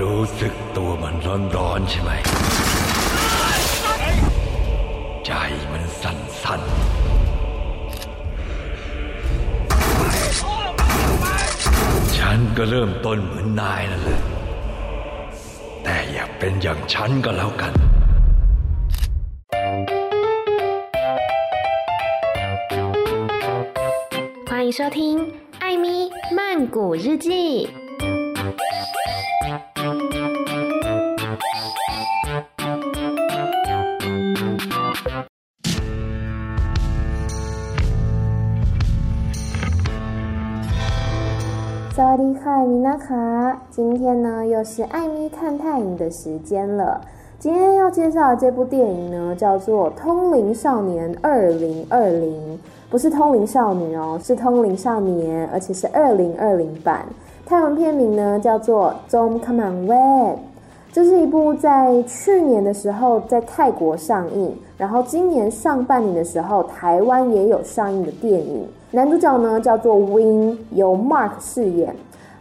รู้สึกตัวมันร้อนๆใช่ไหม ใจมันสั่นๆ ฉันก็เริ่มต้นเหมือนนายนั่นแหละ แต่อย่าเป็นอย่างฉันก็แล้วกัน 欢迎收听《艾咪曼谷日记》。 萨瓦迪卡，米娜卡，今天呢又是艾米看泰影的时间了。今天要介绍的这部电影呢，叫做《通灵少年二零二零》，不是通灵少女哦，是通灵少年，而且是二零二零版。泰文片名呢叫做《zom come on web》，这是一部在去年的时候在泰国上映，然后今年上半年的时候台湾也有上映的电影。男主角呢叫做 Win，由 Mark 饰演。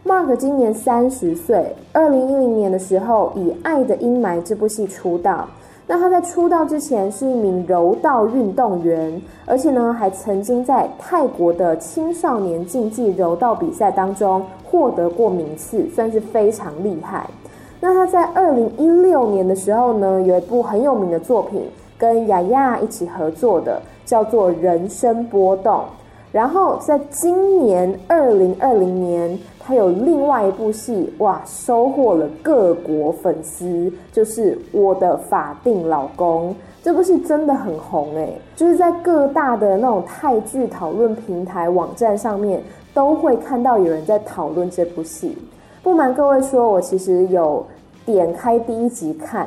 Mark 今年三十岁，二零一零年的时候以《爱的阴霾》这部戏出道。那他在出道之前是一名柔道运动员，而且呢还曾经在泰国的青少年竞技柔道比赛当中获得过名次，算是非常厉害。那他在二零一六年的时候呢，有一部很有名的作品，跟雅雅一起合作的，叫做《人生波动》。然后在今年二零二零年，他有另外一部戏，哇，收获了各国粉丝，就是《我的法定老公》。这部戏真的很红诶，就是在各大的那种泰剧讨论平台网站上面，都会看到有人在讨论这部戏。不瞒各位说，我其实有点开第一集看，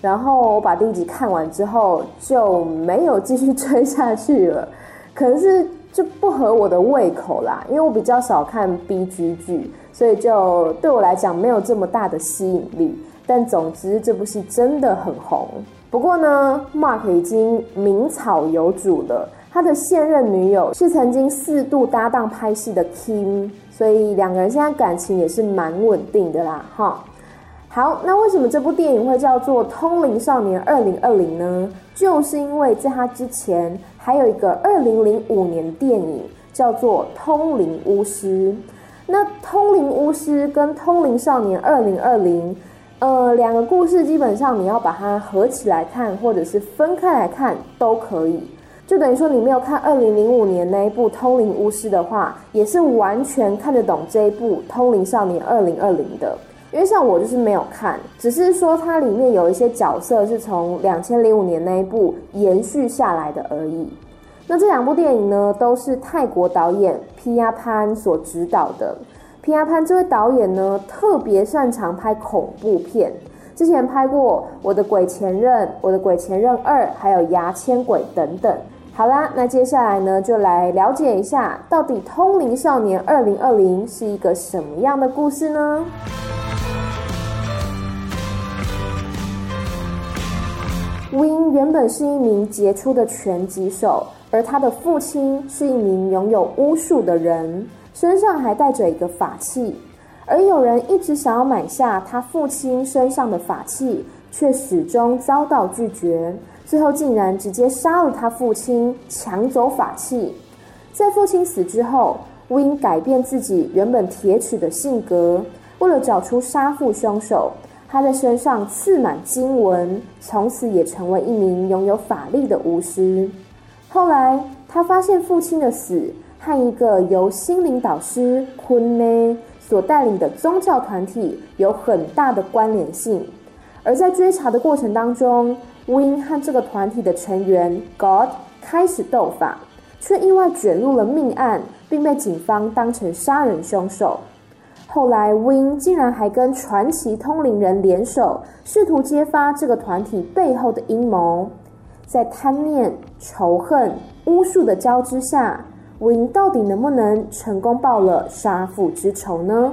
然后我把第一集看完之后，就没有继续 追下去了，可能是。就不合我的胃口啦，因为我比较少看 BG 剧，所以就对我来讲没有这么大的吸引力。但总之这部戏真的很红。不过呢，Mark 已经名草有主了，他的现任女友是曾经四度搭档拍戏的 Kim，所以两个人现在感情也是蛮稳定的啦，哈。好，那为什么这部电影会叫做《通灵少年二零二零》呢？就是因为在他之前还有一个二零零五年电影叫做《通灵巫师》。那《通灵巫师》跟《通灵少年二零二零》，呃，两个故事基本上你要把它合起来看，或者是分开来看都可以。就等于说你没有看二零零五年那一部《通灵巫师》的话，也是完全看得懂这一部《通灵少年二零二零》的。因为像我就是没有看，只是说它里面有一些角色是从两千零五年那一部延续下来的而已。那这两部电影呢，都是泰国导演皮亚潘所指导的。皮亚潘这位导演呢，特别擅长拍恐怖片，之前拍过《我的鬼前任》、《我的鬼前任二》，还有《牙签鬼》等等。好啦，那接下来呢，就来了解一下，到底《通灵少年二零二零》是一个什么样的故事呢？Win 原本是一名杰出的拳击手，而他的父亲是一名拥有巫术的人，身上还带着一个法器。而有人一直想要买下他父亲身上的法器，却始终遭到拒绝，最后竟然直接杀了他父亲，抢走法器。在父亲死之后，Win 改变自己原本铁齿的性格，为了找出杀父凶手。他在身上刺满经文，从此也成为一名拥有法力的巫师。后来，他发现父亲的死和一个由心灵导师坤妹所带领的宗教团体有很大的关联性。而在追查的过程当中，Win 和这个团体的成员 God 开始斗法，却意外卷入了命案，并被警方当成杀人凶手。后来，Win 竟然还跟传奇通灵人联手，试图揭发这个团体背后的阴谋。在贪念、仇恨、巫术的交织下，Win 到底能不能成功报了杀父之仇呢？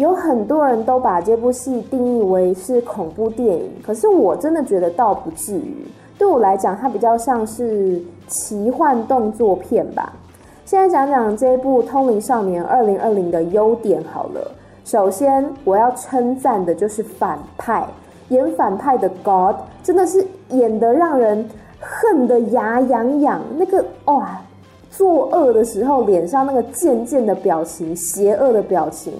有很多人都把这部戏定义为是恐怖电影，可是我真的觉得倒不至于。对我来讲，它比较像是奇幻动作片吧。现在讲讲这部《通灵少年2020》的优点好了。首先，我要称赞的就是反派，演反派的 God 真的是演得让人恨得牙痒痒。那个哇，作恶的时候脸上那个贱贱的表情，邪恶的表情，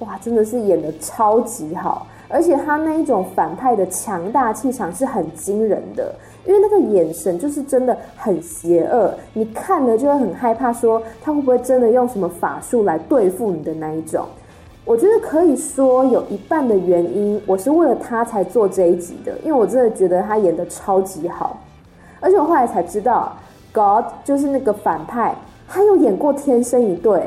哇，真的是演得超级好。而且他那一种反派的强大气场是很惊人的，因为那个眼神就是真的很邪恶，你看了就会很害怕，说他会不会真的用什么法术来对付你的那一种。我觉得可以说有一半的原因，我是为了他才做这一集的，因为我真的觉得他演得超级好。而且我后来才知道，God 就是那个反派，他有演过《天生一对》，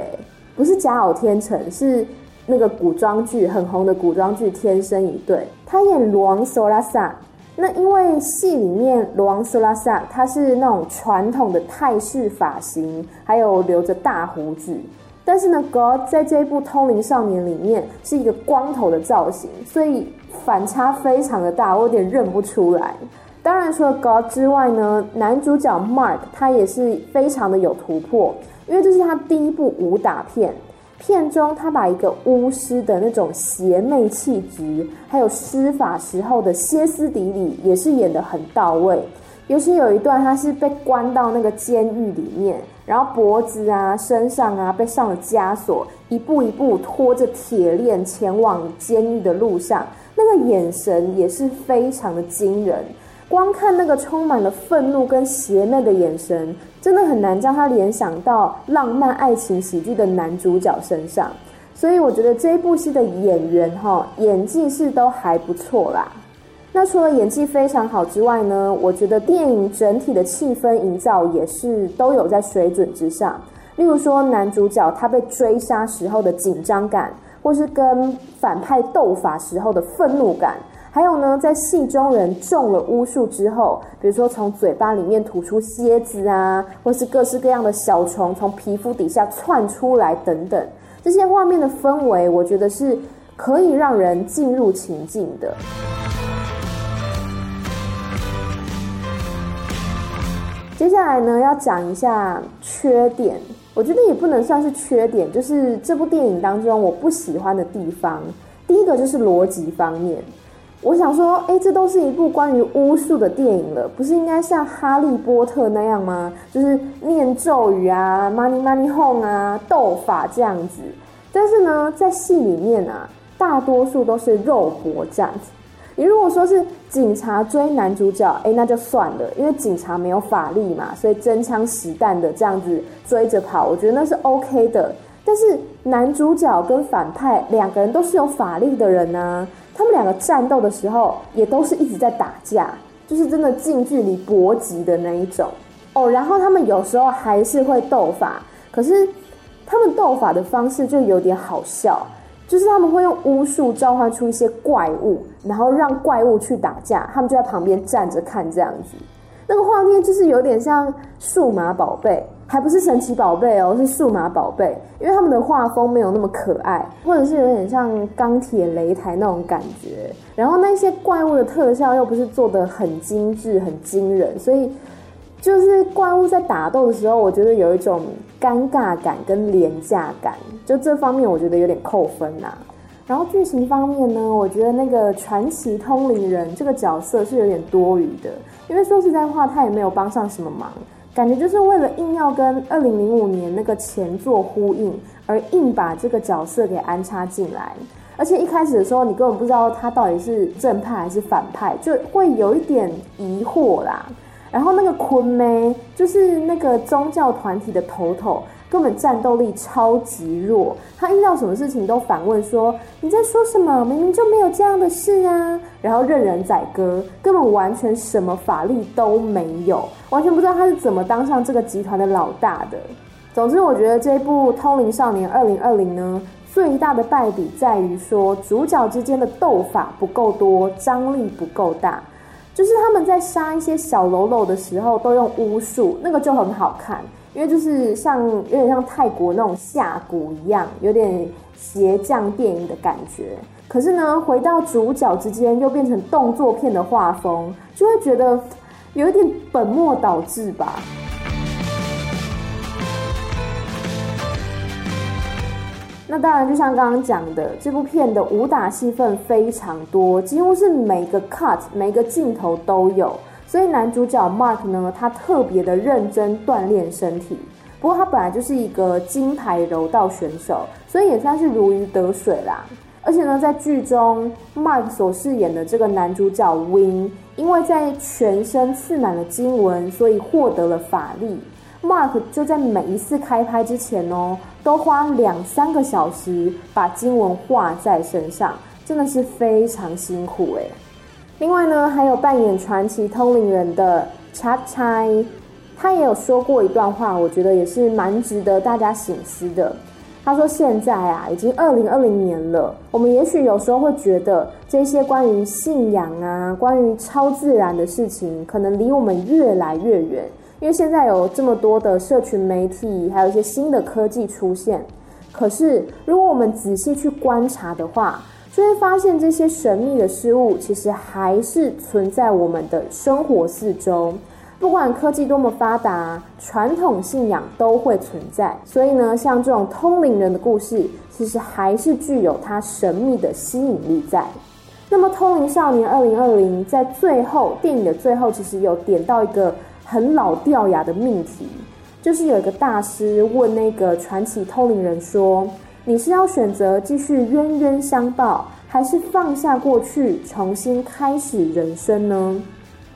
不是假偶天成，是。那个古装剧很红的古装剧《天生一对》，他演罗王索拉萨。那因为戏里面罗王索拉萨他是那种传统的泰式发型，还有留着大胡子。但是呢，God 在这一部《通灵少年》里面是一个光头的造型，所以反差非常的大，我有点认不出来。当然，除了 God 之外呢，男主角 Mark 他也是非常的有突破，因为这是他第一部武打片。片中，他把一个巫师的那种邪魅气质，还有施法时候的歇斯底里，也是演得很到位。尤其有一段，他是被关到那个监狱里面，然后脖子啊、身上啊被上了枷锁，一步一步拖着铁链前往监狱的路上，那个眼神也是非常的惊人。光看那个充满了愤怒跟邪魅的眼神，真的很难将他联想到浪漫爱情喜剧的男主角身上。所以我觉得这一部戏的演员哈演技是都还不错啦。那除了演技非常好之外呢，我觉得电影整体的气氛营造也是都有在水准之上。例如说男主角他被追杀时候的紧张感，或是跟反派斗法时候的愤怒感。还有呢，在戏中人中了巫术之后，比如说从嘴巴里面吐出蝎子啊，或是各式各样的小虫从皮肤底下窜出来等等，这些画面的氛围，我觉得是可以让人进入情境的。接下来呢，要讲一下缺点，我觉得也不能算是缺点，就是这部电影当中我不喜欢的地方。第一个就是逻辑方面。我想说，哎，这都是一部关于巫术的电影了，不是应该像《哈利波特》那样吗？就是念咒语啊，money money home 啊，斗法这样子。但是呢，在戏里面啊，大多数都是肉搏战。你如果说是警察追男主角，哎，那就算了，因为警察没有法力嘛，所以真枪实弹的这样子追着跑，我觉得那是 OK 的。但是男主角跟反派两个人都是有法力的人呢、他们两个战斗的时候，也都是一直在打架，就是真的近距离搏击的那一种哦。然后他们有时候还是会斗法，可是他们斗法的方式就有点好笑，就是他们会用巫术召唤出一些怪物，然后让怪物去打架，他们就在旁边站着看这样子。那个画面就是有点像数码宝贝。还不是神奇宝贝哦，是数码宝贝，因为他们的画风没有那么可爱，或者是有点像钢铁擂台那种感觉。然后那些怪物的特效又不是做得很精致、很惊人，所以就是怪物在打斗的时候，我觉得有一种尴尬感跟廉价感，就这方面我觉得有点扣分呐、然后剧情方面呢，我觉得那个传奇通灵人这个角色是有点多余的，因为说实在话，他也没有帮上什么忙。感觉就是为了硬要跟二零零五年那个前作呼应，而硬把这个角色给安插进来。而且一开始的时候，你根本不知道他到底是正派还是反派，就会有一点疑惑啦。然后那个坤妹，就是那个宗教团体的头头。根本战斗力超级弱，他遇到什么事情都反问说：“你在说什么？明明就没有这样的事啊！”然后任人宰割，根本完全什么法力都没有，完全不知道他是怎么当上这个集团的老大的。总之，我觉得这一部《通灵少年2020》呢，最大的败笔在于说主角之间的斗法不够多，张力不够大，就是他们在杀一些小喽啰的时候都用巫术，那个就很好看。因为就是像有点像泰国那种下蛊一样，有点邪教电影的感觉。可是呢，回到主角之间又变成动作片的画风，就会觉得有一点本末倒置吧。那当然，就像刚刚讲的，这部片的武打戏份非常多，几乎是每个 cut 每个镜头都有。所以男主角 Mark 呢，他特别的认真锻炼身体。不过他本来就是一个金牌柔道选手，所以也算是如鱼得水啦。而且呢，在剧中 Mark 所饰演的这个男主角 Win，因为在全身刺满了经文，所以获得了法力。Mark 就在每一次开拍之前哦，都花两三个小时把经文画在身上，真的是非常辛苦诶。另外呢，还有扮演传奇通灵人的 cha Chai，他也有说过一段话，我觉得也是蛮值得大家省思的。他说：“现在啊，已经二零二零年了，我们也许有时候会觉得这些关于信仰啊、关于超自然的事情，可能离我们越来越远，因为现在有这么多的社群媒体，还有一些新的科技出现。可是，如果我们仔细去观察的话，就会发现这些神秘的事物其实还是存在我们的生活四周。不管科技多么发达，传统信仰都会存在。所以呢，像这种通灵人的故事，其实还是具有它神秘的吸引力在。那么，《通灵少年2020》在最后电影的最后，其实有点到一个很老掉牙的命题，就是有一个大师问那个传奇通灵人说。你是要选择继续冤冤相报，还是放下过去，重新开始人生呢？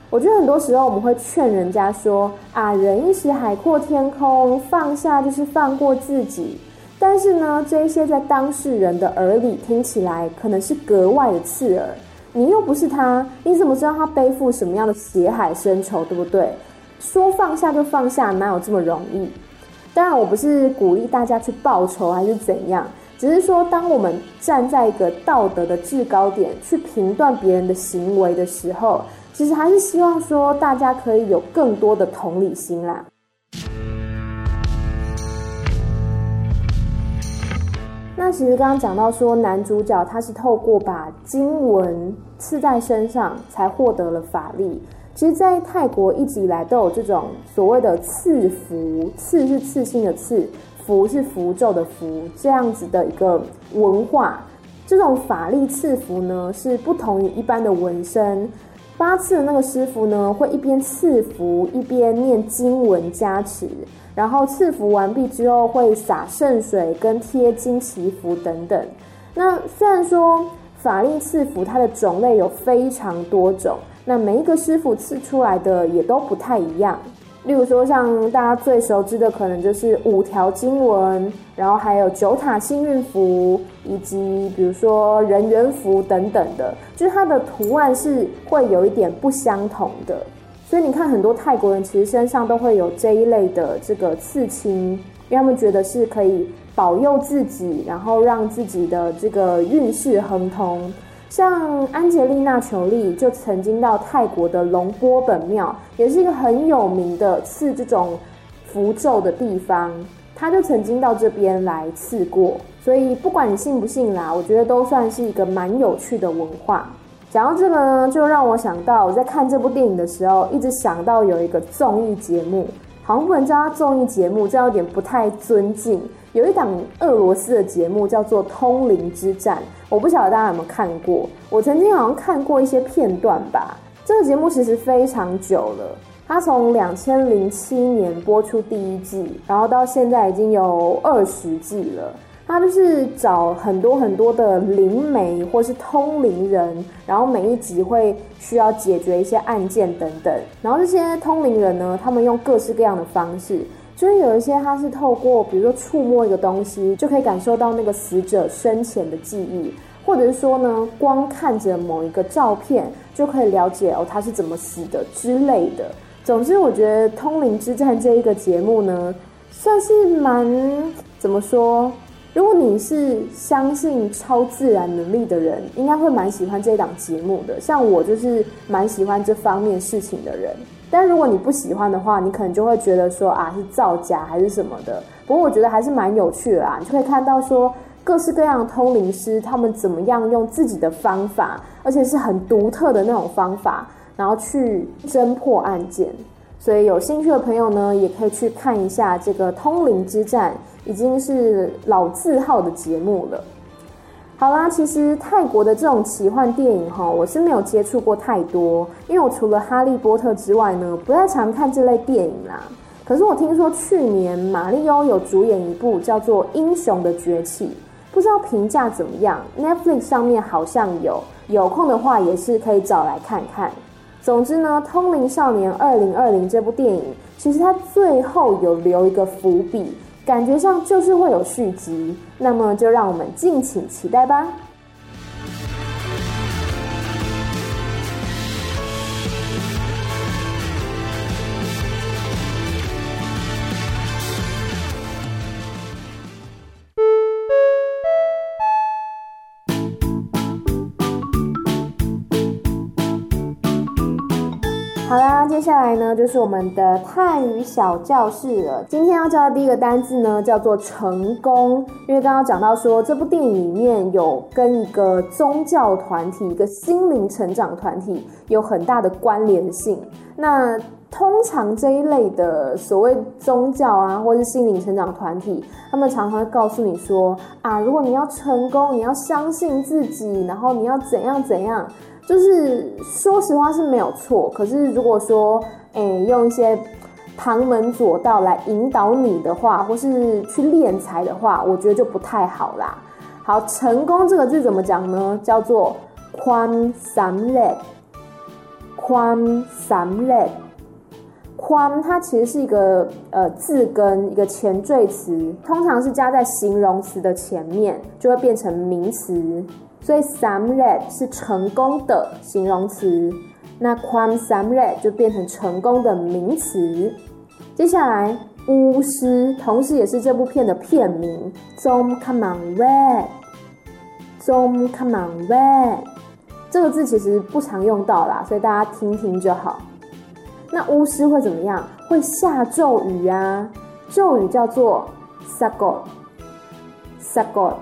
我觉得很多时候我们会劝人家说：“啊，人一时海阔天空，放下就是放过自己。”但是呢，这一些在当事人的耳里听起来可能是格外的刺耳。你又不是他，你怎么知道他背负什么样的血海深仇，对不对？说放下就放下，哪有这么容易？当然，我不是鼓励大家去报仇还是怎样，只是说，当我们站在一个道德的制高点去评断别人的行为的时候，其实还是希望说大家可以有更多的同理心啦。那其实刚刚讲到说，男主角他是透过把经文刺在身上才获得了法力。其实，在泰国一直以来都有这种所谓的赐符，赐是刺青的刺，符是符咒的符，这样子的一个文化。这种法力赐符呢，是不同于一般的纹身。八字的那个师傅呢，会一边赐符，一边念经文加持，然后赐符完毕之后，会洒圣水跟贴金祈福等等。那虽然说法力赐符，它的种类有非常多种。那每一个师傅刺出来的也都不太一样，例如说像大家最熟知的，可能就是五条经文，然后还有九塔幸运符，以及比如说人缘符等等的，就是它的图案是会有一点不相同的。所以你看，很多泰国人其实身上都会有这一类的这个刺青，因为他们觉得是可以保佑自己，然后让自己的这个运势亨通。像安吉丽娜·裘丽就曾经到泰国的龙波本庙，也是一个很有名的刺这种符咒的地方，她就曾经到这边来刺过。所以不管你信不信啦，我觉得都算是一个蛮有趣的文化。讲到这个呢，就让我想到我在看这部电影的时候，一直想到有一个综艺节目，好像不能叫它综艺节目，这样有点不太尊敬。有一档俄罗斯的节目叫做《通灵之战》，我不晓得大家有没有看过。我曾经好像看过一些片段吧。这个节目其实非常久了，它从两千零七年播出第一季，然后到现在已经有二十季了。它就是找很多很多的灵媒或是通灵人，然后每一集会需要解决一些案件等等。然后这些通灵人呢，他们用各式各样的方式。就是有一些，他是透过比如说触摸一个东西，就可以感受到那个死者生前的记忆，或者是说呢，光看着某一个照片就可以了解哦，他是怎么死的之类的。总之，我觉得《通灵之战》这一个节目呢，算是蛮怎么说？如果你是相信超自然能力的人，应该会蛮喜欢这档节目的。像我就是蛮喜欢这方面事情的人。但如果你不喜欢的话，你可能就会觉得说啊，是造假还是什么的。不过我觉得还是蛮有趣的啦，你就可以看到说各式各样的通灵师他们怎么样用自己的方法，而且是很独特的那种方法，然后去侦破案件。所以有兴趣的朋友呢，也可以去看一下这个《通灵之战》，已经是老字号的节目了。好啦，其实泰国的这种奇幻电影哈，我是没有接触过太多，因为我除了《哈利波特》之外呢，不太常看这类电影啦。可是我听说去年马力欧有主演一部叫做《英雄的崛起》，不知道评价怎么样？Netflix 上面好像有，有空的话也是可以找来看看。总之呢，《通灵少年2020》这部电影，其实它最后有留一个伏笔。感觉上就是会有续集，那么就让我们敬请期待吧。下来呢就是我们的泰语小教室了。今天要教的第一个单字呢叫做成功，因为刚刚讲到说这部电影里面有跟一个宗教团体、一个心灵成长团体有很大的关联性。那通常这一类的所谓宗教啊，或是心灵成长团体，他们常常会告诉你说啊，如果你要成功，你要相信自己，然后你要怎样怎样。就是说实话是没有错，可是如果说，哎，用一些旁门左道来引导你的话，或是去敛财的话，我觉得就不太好啦。好，成功这个字怎么讲呢？叫做 “kwan samlet”，kwan samlet，kwan 它其实是一个呃字根，一个前缀词，通常是加在形容词的前面，就会变成名词。所以 some red 是成功的形容词，那 come some red 就变成成功的名词。接下来巫师，同时也是这部片的片名，Zom Come On Red，Zom Come On Red 这个字其实不常用到啦，所以大家听听就好。那巫师会怎么样？会下咒语啊，咒语叫做 sagot，sagot。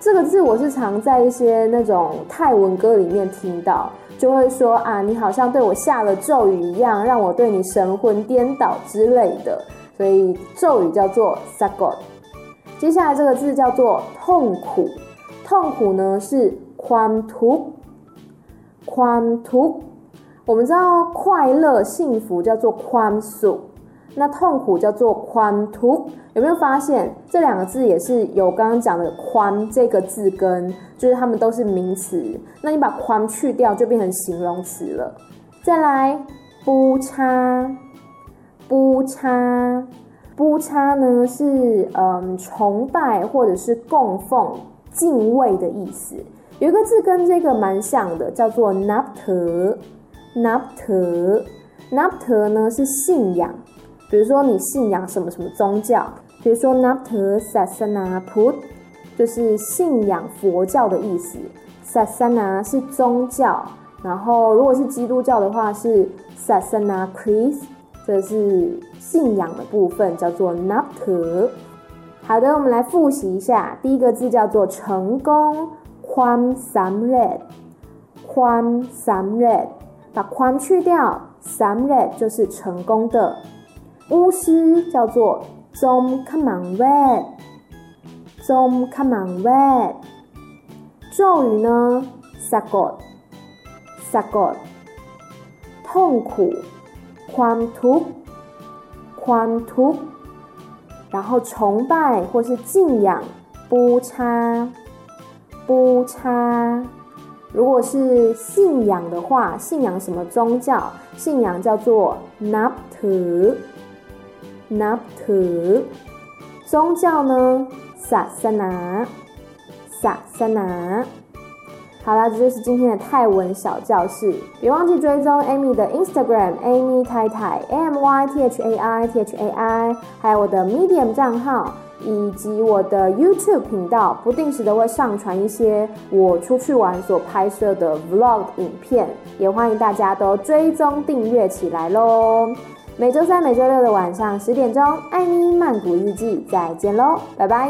这个字我是常在一些那种泰文歌里面听到，就会说啊，你好像对我下了咒语一样，让我对你神魂颠倒之类的。所以咒语叫做 sagot。接下来这个字叫做痛苦，痛苦呢是 kuam tuk，kuam tuk。我们知道快乐幸福叫做 kuam suk，那痛苦叫做 kuam tuk。有没有发现这两个字也是有刚刚讲的“宽”这个字根，就是它们都是名词。那你把“宽”去掉，就变成形容词了。再来，不差，不差，不差呢是嗯崇拜或者是供奉、敬畏的意思。有一个字跟这个蛮像的，叫做 n a p t e n a p t e n a p t e 呢是信仰。比如说你信仰什么什么宗教，比如说 Napter Sasana Put，就是信仰佛教的意思。Sasana 是宗教，然后如果是基督教的话是 Sasana Christ，这是信仰的部分，叫做 Napter。好的，我们来复习一下，第一个字叫做成功，Kwam Samred，Kwam Samred，把 Kwam 去掉，Samred 就是成功的。巫师叫做 Som Kaman Red，Som Kaman Red。咒语呢，Sagot，Sagot。痛苦，Kuam Tuk，Kuam Tuk。然后崇拜或是敬仰，Pucha，Pucha。如果是信仰的话，信仰什么宗教？信仰叫做 Naphtu Napter。纳特宗教呢？萨萨拿，萨萨拿。好啦，这就是今天的泰文小教室。别忘记追踪 Amy 的 Instagram，Amy 太太，A M Y T H A I T H A I，还有我的 Medium 账号，以及我的 YouTube 频道，不定时的会上传一些我出去玩所拍摄的 Vlog 影片，也欢迎大家都追踪订阅起来喽。每周三、每周六的晚上十点钟，艾咪曼谷日记，再见喽，拜拜。